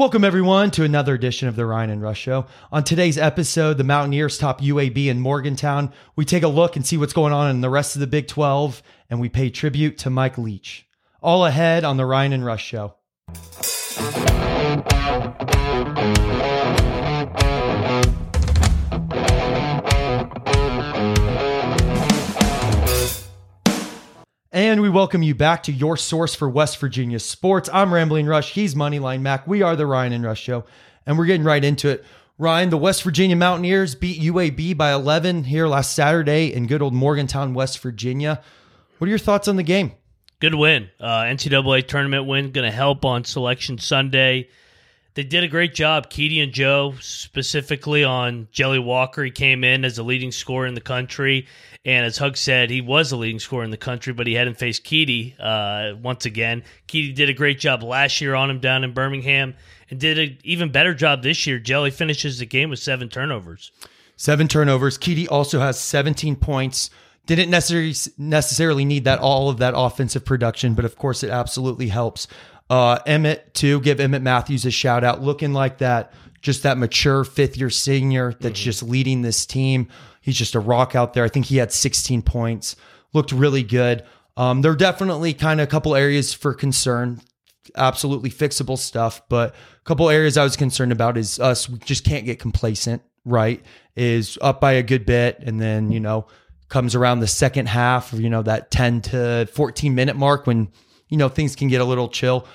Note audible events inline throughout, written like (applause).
Welcome, everyone, to another edition of the Ryan and Rush Show. On today's episode, the Mountaineers top UAB in Morgantown. We take a look and see what's going on in the rest of the Big 12, and we pay tribute to Mike Leach. All ahead on the Ryan and Rush Show. And we welcome you back to your source for West Virginia sports. I'm Rambling Rush. He's Moneyline Mac. We are the Ryan and Rush Show, and we're getting right into it. Ryan, the West Virginia Mountaineers beat UAB by 11 here last Saturday in good old Morgantown, West Virginia. What are your thoughts on the game? Good win. Uh, NCAA tournament win. Going to help on Selection Sunday. They did a great job. Keedy and Joe, specifically on Jelly Walker. He came in as the leading scorer in the country. And as Hug said, he was the leading scorer in the country, but he hadn't faced Keedy uh, once again. Keedy did a great job last year on him down in Birmingham and did an even better job this year. Jelly finishes the game with seven turnovers. Seven turnovers. Keedy also has 17 points. Didn't necessarily necessarily need that all of that offensive production, but of course it absolutely helps. Uh, Emmitt too. Give Emmitt Matthews a shout out. Looking like that, just that mature fifth year senior that's mm-hmm. just leading this team. He's just a rock out there. I think he had 16 points. Looked really good. Um, there are definitely kind of a couple areas for concern. Absolutely fixable stuff, but a couple areas I was concerned about is us. We just can't get complacent. Right? Is up by a good bit, and then you know comes around the second half. You know that 10 to 14 minute mark when you know things can get a little chill.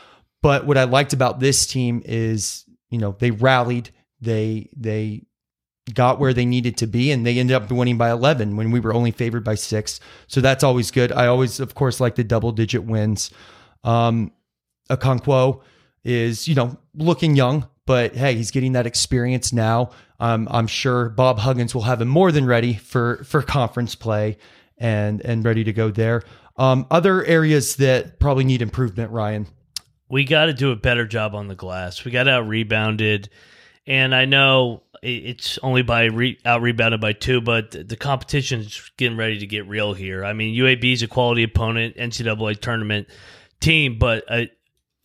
But what I liked about this team is, you know, they rallied, they they got where they needed to be, and they ended up winning by 11 when we were only favored by six. So that's always good. I always, of course, like the double digit wins. Um, Okonkwo is, you know, looking young, but hey, he's getting that experience now. Um, I'm sure Bob Huggins will have him more than ready for for conference play and and ready to go there. Um, other areas that probably need improvement, Ryan we got to do a better job on the glass. We got out rebounded, and I know it's only by re- out rebounded by two, but the competition is getting ready to get real here. I mean, UAB is a quality opponent, NCAA tournament team, but uh,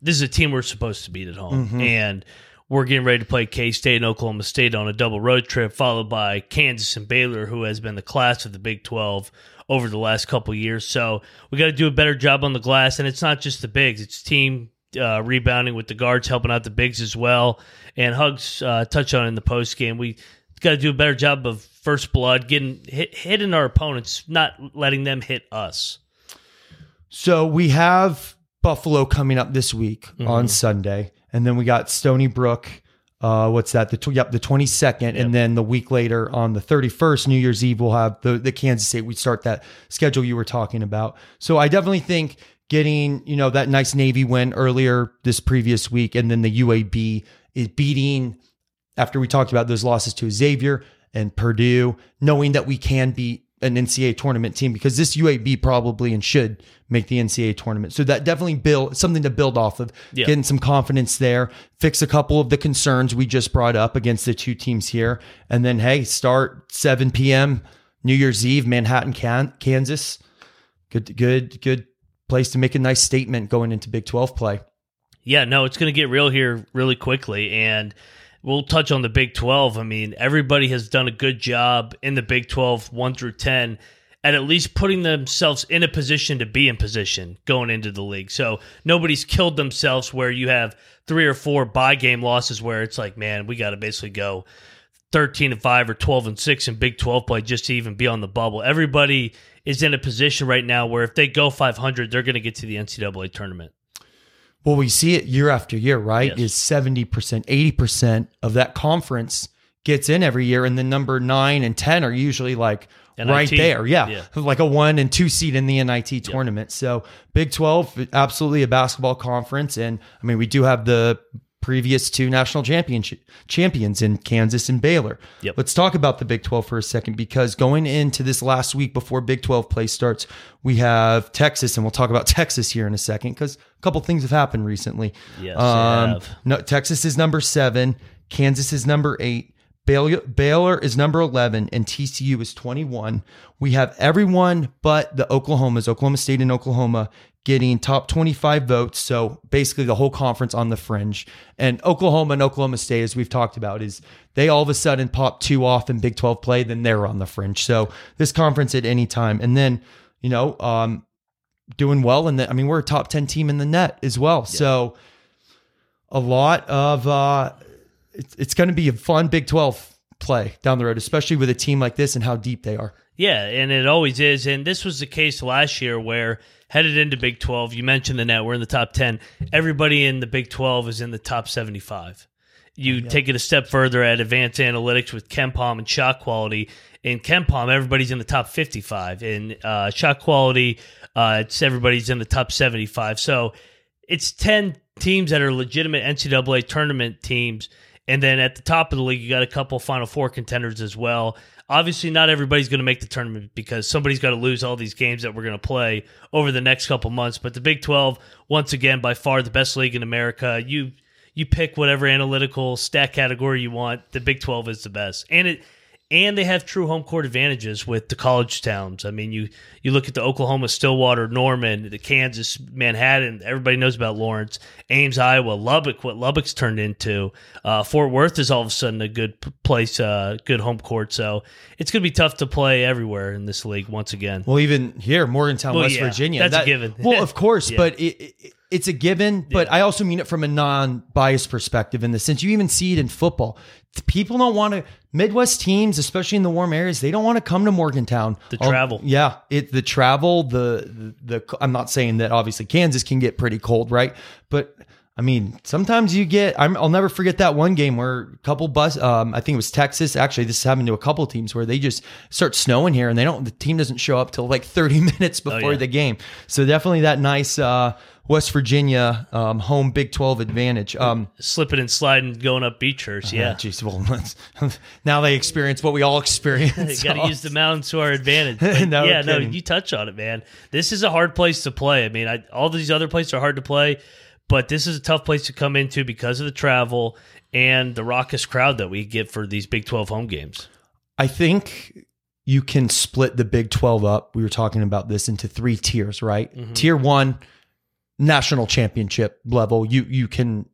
this is a team we're supposed to beat at home, mm-hmm. and we're getting ready to play K State and Oklahoma State on a double road trip, followed by Kansas and Baylor, who has been the class of the Big Twelve over the last couple years. So we got to do a better job on the glass, and it's not just the bigs; it's team uh, rebounding with the guards helping out the bigs as well. And Hugs uh, touch on in the post game. We got to do a better job of first blood, getting hit, hitting our opponents, not letting them hit us. So we have Buffalo coming up this week mm-hmm. on Sunday, and then we got Stony Brook. Uh, what's that? The tw- yep, the twenty second, yep. and then the week later on the thirty first, New Year's Eve, we'll have the the Kansas State. We start that schedule you were talking about. So I definitely think getting, you know, that nice Navy win earlier this previous week. And then the UAB is beating, after we talked about those losses to Xavier and Purdue, knowing that we can beat an NCAA tournament team because this UAB probably and should make the NCAA tournament. So that definitely build something to build off of, yeah. getting some confidence there, fix a couple of the concerns we just brought up against the two teams here. And then, hey, start 7 p.m. New Year's Eve, Manhattan, Kansas. Good, good, good place to make a nice statement going into Big 12 play. Yeah, no, it's going to get real here really quickly. And we'll touch on the Big 12. I mean, everybody has done a good job in the Big 12, 1 through 10, at at least putting themselves in a position to be in position going into the league. So nobody's killed themselves where you have three or four buy game losses where it's like, man, we got to basically go 13 and 5 or 12 and 6 in Big 12 play just to even be on the bubble. Everybody is in a position right now where if they go 500, they're going to get to the NCAA tournament. Well, we see it year after year, right? Yes. Is 70%, 80% of that conference gets in every year. And the number nine and 10 are usually like NIT. right there. Yeah, yeah. Like a one and two seed in the NIT tournament. Yep. So Big 12, absolutely a basketball conference. And I mean, we do have the previous two national championship champions in Kansas and Baylor. Yep. Let's talk about the Big 12 for a second because going into this last week before Big 12 play starts, we have Texas, and we'll talk about (laughs) Texas here in a second because a couple things have happened recently. Yes, um, no, Texas is number seven, Kansas is number eight. Baylor, Baylor is number 11 and TCU is 21. We have everyone but the Oklahomas, Oklahoma State and Oklahoma getting top 25 votes. So basically the whole conference on the fringe. And Oklahoma and Oklahoma State, as we've talked about, is they all of a sudden pop two off in Big 12 play, then they're on the fringe. So this conference at any time. And then, you know, um, doing well. And I mean, we're a top 10 team in the net as well. Yeah. So a lot of, uh, it's, it's going to be a fun Big 12 play down the road, especially with a team like this and how deep they are. Yeah, and it always is. And this was the case last year where headed into Big 12, you mentioned the net, we're in the top 10. Everybody in the Big 12 is in the top 75. You yeah. take it a step further at advanced analytics with KenPom and shot quality. In KenPom, everybody's in the top 55. In uh, shot quality, uh, it's everybody's in the top 75. So it's 10 teams that are legitimate NCAA tournament teams. And then at the top of the league, you got a couple Final Four contenders as well. Obviously, not everybody's going to make the tournament because somebody's got to lose all these games that we're going to play over the next couple months. But the Big 12, once again, by far the best league in America. You you pick whatever analytical stat category you want. The Big 12 is the best, and it and they have true home court advantages with the college towns. I mean, you you look at the Oklahoma, Stillwater, Norman, the Kansas, Manhattan. Everybody knows about Lawrence, Ames, Iowa, Lubbock. What Lubbock's turned into. Uh, Fort Worth is all of a sudden a good place, uh, good home court. So it's going to be tough to play everywhere in this league once again. Well, even here, Morgantown, well, West yeah, Virginia, that's that, a given. Well, (laughs) of course, yeah. but it, it, it's a given, but yeah. I also mean it from a non-biased perspective in the sense you even see it in football. People don't want to Midwest teams, especially in the warm areas, they don't want to come to Morgantown. The travel, yeah, it the travel, the, the the. I'm not saying that obviously Kansas can get pretty cold, right? But I mean, sometimes you get. i will never forget that one game where a couple bus. Um, I think it was Texas. Actually, this happened to a couple teams where they just start snowing here, and they don't. The team doesn't show up till like (laughs) 30 minutes before oh, yeah. the game. So definitely that nice. Uh, West Virginia um, home Big 12 advantage. Um, Slipping and sliding going up Beechurst, yeah. Geez, well, (laughs) now they experience what we all experience. (laughs) Got to use the mountains to our advantage. no yeah, kidding. no, you touch on it, man. This is a hard place to play. I mean, I, all these other places are hard to play, but this is a tough place to come into because of the travel and the raucous crowd that we get for these Big 12 home games. I think you can split the Big 12 up. We were talking about this into three tiers, right? Mm-hmm. Tier one – national championship level, you you can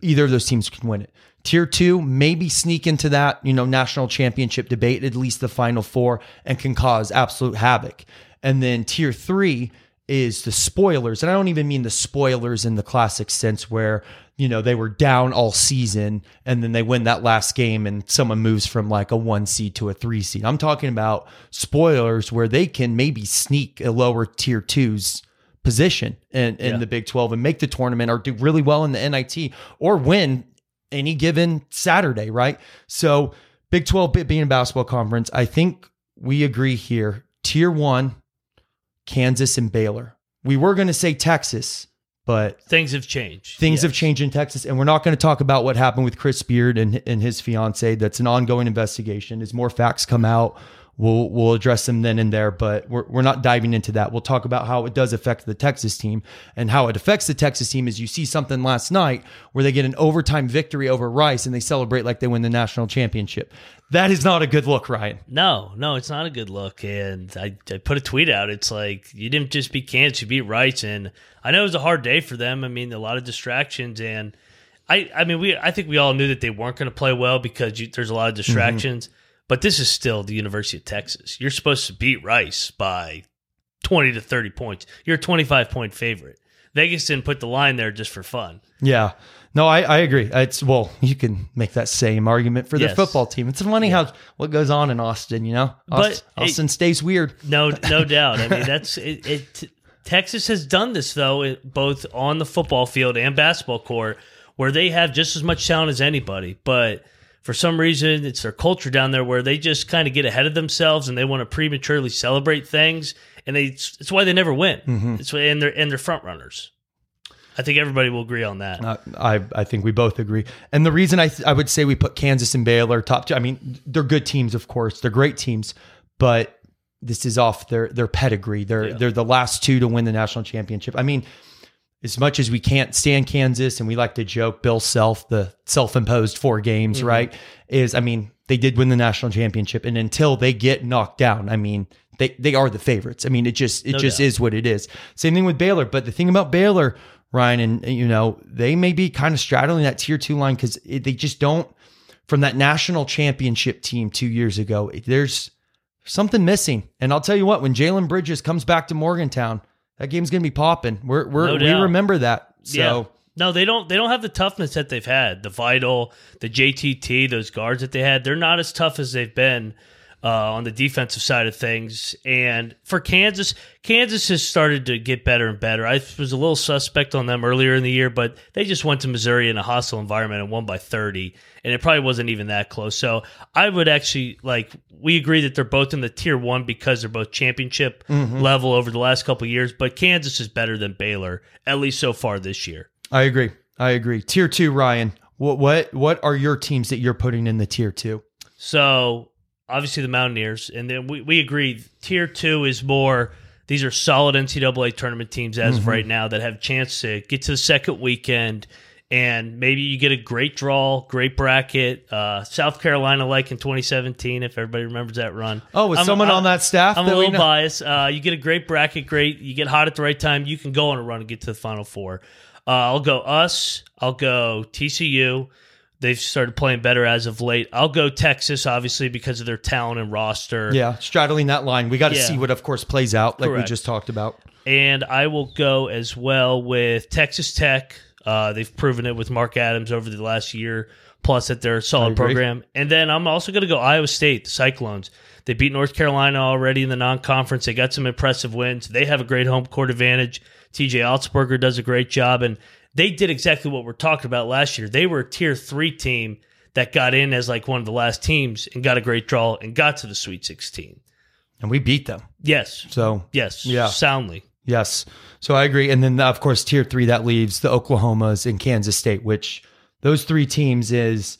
either of those teams can win it. Tier two, maybe sneak into that, you know, national championship debate, at least the final four, and can cause absolute havoc. And then tier three is the spoilers. And I don't even mean the spoilers in the classic sense where, you know, they were down all season and then they win that last game and someone moves from like a one seed to a three seed. I'm talking about spoilers where they can maybe sneak a lower tier twos position in, in yeah. the Big 12 and make the tournament or do really well in the NIT or win any given Saturday, right? So, Big 12 being a basketball conference, I think we agree here. Tier one, Kansas and Baylor. We were going to say Texas, but things have changed. Things yes. have changed in Texas, and we're not going to talk about what happened with Chris Beard and, and his fiance. That's an ongoing investigation. As more facts come out, We'll we'll address them then and there, but we're we're not diving into that. We'll talk about how it does affect the Texas team and how it affects the Texas team. Is you see something last night where they get an overtime victory over Rice and they celebrate like they win the national championship. That is not a good look, Ryan. No, no, it's not a good look. And I, I put a tweet out. It's like you didn't just beat Kansas, you beat Rice, and I know it was a hard day for them. I mean, a lot of distractions and. I, I mean, we. I think we all knew that they weren't going to play well because you, there's a lot of mm-hmm. distractions. Mm-hmm but this is still the University of Texas. You're supposed to beat Rice by 20 to 30 points. You're a 25 point favorite. Vegas didn't put the line there just for fun. Yeah. No, I, I agree. It's well, you can make that same argument for the yes. football team. It's funny yeah. how what goes on in Austin, you know. Austin, but Austin it, stays weird. No, no (laughs) doubt. I mean, that's it, it, Texas has done this though, both on the football field and basketball court, where they have just as much talent as anybody. But for some reason it's their culture down there where they just kind of get ahead of themselves and they want to prematurely celebrate things and they it's, why they never win mm-hmm. it's and they're and they're front runners I think everybody will agree on that. Uh, I I think we both agree. And the reason I th- I would say we put Kansas and Baylor top two. I mean, they're good teams, of course. They're great teams, but this is off their their pedigree. They're yeah. they're the last two to win the national championship. I mean, as much as we can't stand Kansas and we like to joke Bill Self, the self imposed four games, mm-hmm. right? Is, I mean, they did win the national championship. And until they get knocked down, I mean, they they are the favorites. I mean, it just it No just doubt. is what it is. Same thing with Baylor. But the thing about Baylor, Ryan, and you know, they may be kind of straddling that tier two line because they just don't from that national championship team two years ago. There's something missing, and I'll tell you what, when Jalen Bridges comes back to Morgantown, that game's gonna be popping. We're we're No we remember that. So. yeah. No, they don't. They don't have the toughness that they've had. The vital, the JTT, those guards that they had, they're not as tough as they've been uh, on the defensive side of things. And for Kansas, Kansas has started to get better and better. I was a little suspect on them earlier in the year, but they just went to Missouri in a hostile environment and won by thirty, and it probably wasn't even that close. So I would actually like. We agree that they're both in the tier one because they're both championship level over the last couple of years. But Kansas is better than Baylor, at least so far this year. I agree. I agree. Tier two, Ryan. What what what are your teams that you're putting in the tier two? So obviously the Mountaineers, and then we, we agree tier two is more. These are solid NCAA tournament teams as of right now that have a chance to get to the second weekend, and maybe you get a great draw, great bracket. Uh, South Carolina, like in 2017, if everybody remembers that run. Oh, was I'm- someone I'm- on that staff? I'm that a little biased. Uh, you get a great bracket, great. You get hot at the right time. You can go on a run and get to the Final Four. Uh, I'll go us. I'll go TCU. They've started playing better as of late. I'll go Texas, obviously because of their talent and roster. Yeah, straddling that line. We got to Yeah. see what, of course, plays out, like we just talked about. And I will go as well with Texas Tech. Uh, they've proven it with Mark Adams over the last year plus that they're a solid program. And then I'm also going to go Iowa State, the Cyclones. They beat North Carolina already in the non-conference. They got some impressive wins. They have a great home court advantage. TJ Otzelberger does a great job, and they did exactly what we're talking about last year. They were a tier three team that got in as like one of the last teams and got a great draw and got to the Sweet 16. And we beat them. Yes, So, yes, Yeah. soundly. yes. So I agree. And then, of course, tier three, that leaves the Oklahomas and Kansas State, which those three teams is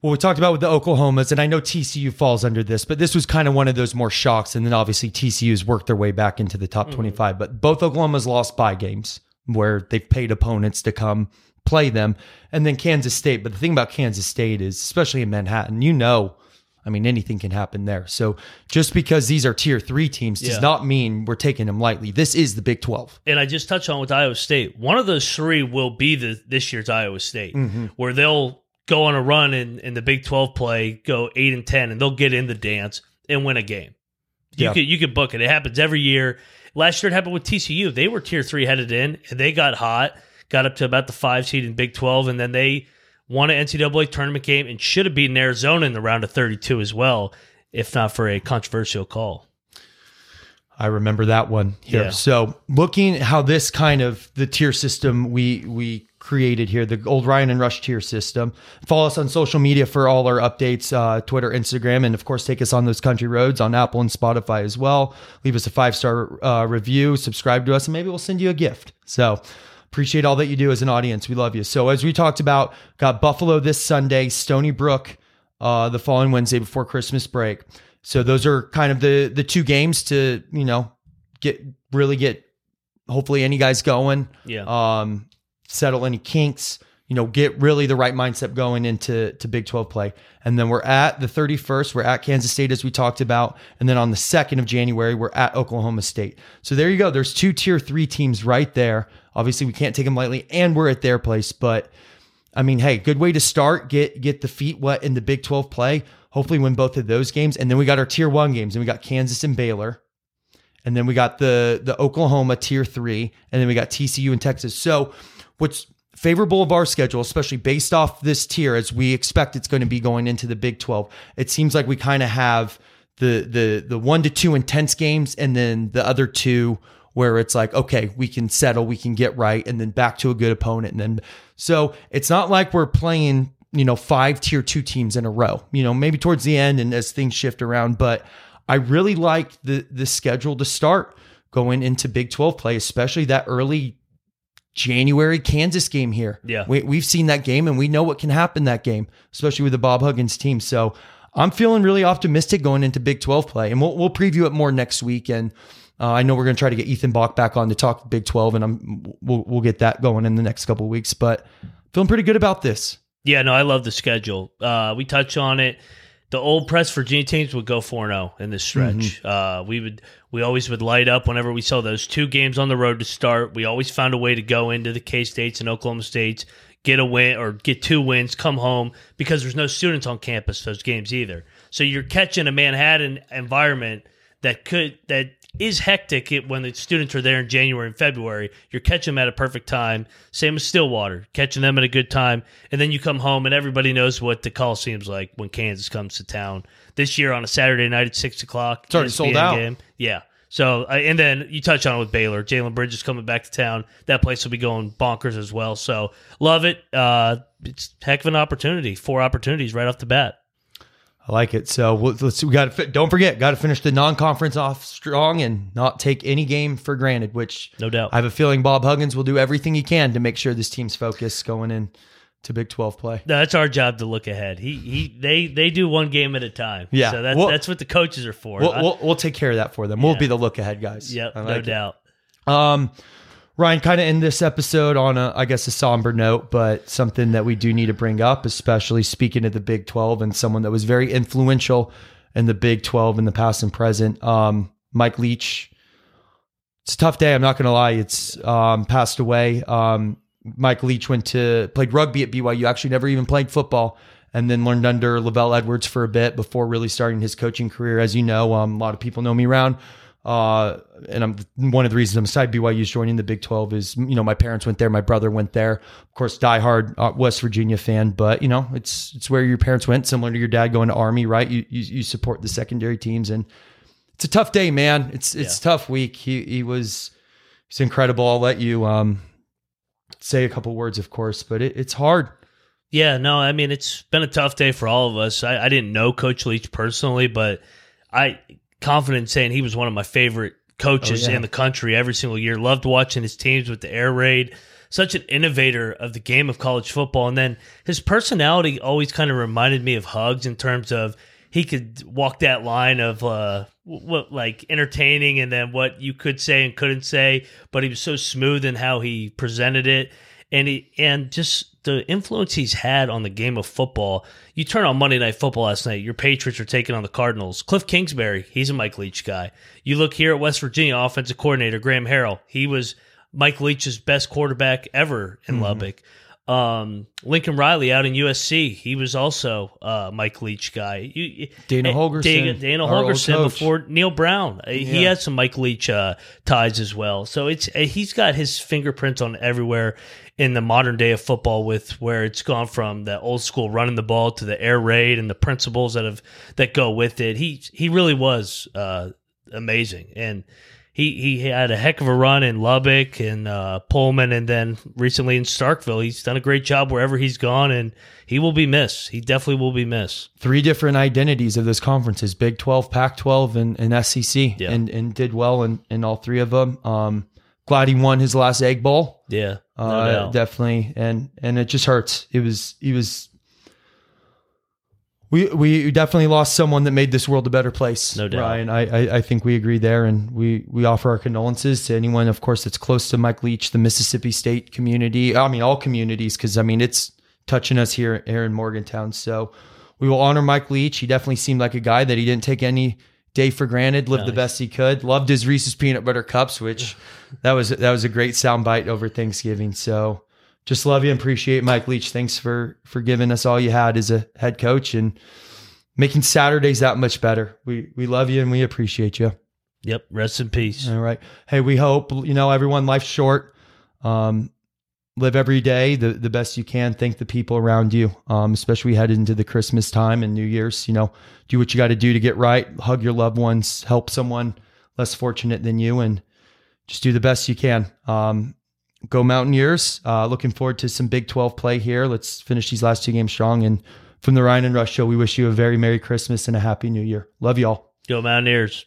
what we talked about with the Oklahomas. And I know TCU falls under this, but this was kind of one of those more shocks. And then obviously TCU's worked their way back into the top mm-hmm. 25. But both Oklahomas lost by games where they've paid opponents to come play them. And then Kansas State. But the thing about Kansas State is, especially in Manhattan, you know, I mean, anything can happen there. So just because these are tier three teams does Yeah. not mean we're taking them lightly. This is the Big 12. and I just touched on with Iowa State. One of those three will be the this year's Iowa State, Mm-hmm. where they'll go on a run in, in the Big Twelve play, go eight and ten, and they'll get in the dance and win a game. You Yeah. could you could book it. It happens every year. Last year it happened with TCU. They were tier three headed in, and they got hot, got up to about the five seed in Big Twelve, and then they won an NCAA tournament game and should have beaten Arizona in the round of thirty two as well, if not for a controversial call. I remember that one here. Yeah. So looking at how this kind of the tier system we we created here, the old Ryan and Rush tier system. Follow us on social media for all our updates, uh, Twitter, Instagram, and of course take us on those country roads on Apple and Spotify as well. Leave us a five star uh, review, subscribe to us, and maybe we'll send you a gift. So appreciate all that you do as an audience. We love you. So as we talked about, got Buffalo this Sunday, Stony Brook uh, the following Wednesday before Christmas break. So those are kind of the the two games to you know get really get hopefully any guys going. Yeah. Um, settle any kinks. You know, get really the right mindset going into to Big Twelve play. And then we're at the thirty first. We're at Kansas State as we talked about, and then on the second of January we're at Oklahoma State. So there you go. There's two tier three teams right there. Obviously, we can't take them lightly, and we're at their place, but. I mean, hey, good way to start. Get get the feet wet in the Big 12 play. Hopefully win both of those games. And then we got our tier one games, and we got Kansas and Baylor. And then we got the the Oklahoma tier three, and then we got TCU and Texas. So what's favorable of our schedule, especially based off this tier, as we expect it's going to be going into the Big 12, it seems like we kind of have the the the one to two intense games, and then the other two where it's like, okay, we can settle, we can get right, and then back to a good opponent. And then, so it's not like we're playing, you know, five tier two teams in a row, you know, maybe towards the end and as things shift around. But I really like the, the schedule to start going into Big 12 play, especially that early January Kansas game here. Yeah. We, we've seen that game and we know what can happen that game, especially with the Bob Huggins team. So I'm feeling really optimistic going into Big 12 play, and we'll, we'll preview it more next week. And uh, I know we're going to try to get Ethan Bach back on to talk Big 12, and I'm we'll, we'll get that going in the next couple of weeks. But feeling pretty good about this. Yeah, no, I love the schedule. Uh, we touch on it. The old Press Virginia teams would go 4 0 in this stretch. Uh, we would we always would light up whenever we saw those two games on the road to start. We always found a way to go into the K States and Oklahoma States, get a win or get two wins, come home because there's no students on campus those games either. So you're catching a Manhattan environment that could that is hectic when the students are there in January and February. You're catching them at a perfect time. Same as Stillwater, catching them at a good time. And then you come home and everybody knows what the Coliseum's like when Kansas comes to town. This year on a Saturday night at 6 o'clock. It's already sold out. Game. Yeah. So, and then you touch on it with Baylor. Jalen Bridges coming back to town. That place will be going bonkers as well. So, love it. Uh, it's heck of an opportunity. Four opportunities right off the bat. I like it. So we'll, let's we got to don't forget, got to finish the non-conference off strong and not take any game for granted. Which no doubt, I have a feeling Bob Huggins will do everything he can to make sure this team's focused going in to Big Twelve play. No, that's our job to look ahead. He he they they do one game at a time. Yeah, so that's we'll, that's what the coaches are for. We'll, we'll, we'll take care of that for them. We'll be the look ahead guys. Yep, like no it. doubt. Um. Ryan, kind of end this episode on a, I guess, a somber note, but something that we do need to bring up, especially speaking of the Big 12 and someone that was very influential in the Big 12 in the past and present. Um, Mike Leach. It's a tough day. I'm not going to lie. It's um, passed away. Um, Mike Leach went to played rugby at BYU. Actually, never even played football, and then learned under LaVell Edwards for a bit before really starting his coaching career. As you know, um, a lot of people know me around uh, and I'm one of the reasons I'm excited BYU's joining the Big 12 is you know my parents went there, my brother went there, of course, diehard uh, West Virginia fan, but you know it's it's where your parents went, similar to your dad going to Army, right? You you, you support the secondary teams, and it's a tough day, man. It's it's yeah. tough week. He he was he's incredible. I'll let you um say a couple words, of course, but it, it's hard. Yeah, no, I mean it's been a tough day for all of us. I, I didn't know Coach Leach personally, but I confident saying he was one of my favorite coaches oh, yeah. in the country every single year. Loved watching his teams with the air raid. Such an innovator of the game of college football. And then his personality always kind of reminded me of Hugs in terms of he could walk that line of uh, what like entertaining and then what you could say and couldn't say, but he was so smooth in how he presented it. And he and just the influence he's had on the game of football. You turn on Monday Night Football last night, your Patriots are taking on the Cardinals. Kliff Kingsbury, he's a Mike Leach guy. You look here at West Virginia offensive coordinator Graham Harrell, he was Mike Leach's best quarterback ever in mm-hmm. Lubbock. Um, Lincoln Riley out in USC, he was also uh, Mike Leach guy. You, Dana Holgorsen, Dana, Dana Holgorsen before Neal Brown. Uh, yeah. He had some Mike Leach uh, ties as well. So it's uh, he's got his fingerprints on everywhere in the modern day of football with where it's gone from the old school running the ball to the air raid and the principles that have that go with it. He he really was uh, amazing, and he he had a heck of a run in Lubbock and uh, Pullman, and then recently in Starkville. He's done a great job wherever he's gone, and he will be missed. He definitely will be missed. Three different identities of those conferences: Big Twelve, Pac twelve, and, and SEC, yeah. and and did well in in all three of them. Um, glad he won his last Egg Bowl. Yeah, no uh, definitely, and and it just hurts. It was he was. We we definitely lost someone that made this world a better place. No doubt, Ryan. I, I, I think we agree there, and we we offer our condolences to anyone, of course, that's close to Mike Leach, the Mississippi State community. I mean, all communities, because I mean, it's touching us here here in Morgantown. So we will honor Mike Leach. He definitely seemed like a guy that he didn't take any day for granted, lived nice. the best he could. Loved his Reese's peanut butter cups, which (laughs) that was that was a great soundbite over Thanksgiving. So just love you and appreciate Mike Leach. Thanks for for giving us all you had as a head coach and making Saturdays that much better. We we love you and we appreciate you. Yep. Rest in peace. All right. Hey, we hope you know everyone. Life's short. Um, live every day the, the best you can. Thank the people around you, um, especially headed into the Christmas time and New Year's. You know, do what you got to do to get right. Hug your loved ones. Help someone less fortunate than you, and just do the best you can. Um, go Mountaineers. Uh, looking forward to some Big 12 play here. Let's finish these last two games strong. And from the Ryan and Rush Show, we wish you a very Merry Christmas and a Happy New Year. Love y'all. Go Mountaineers.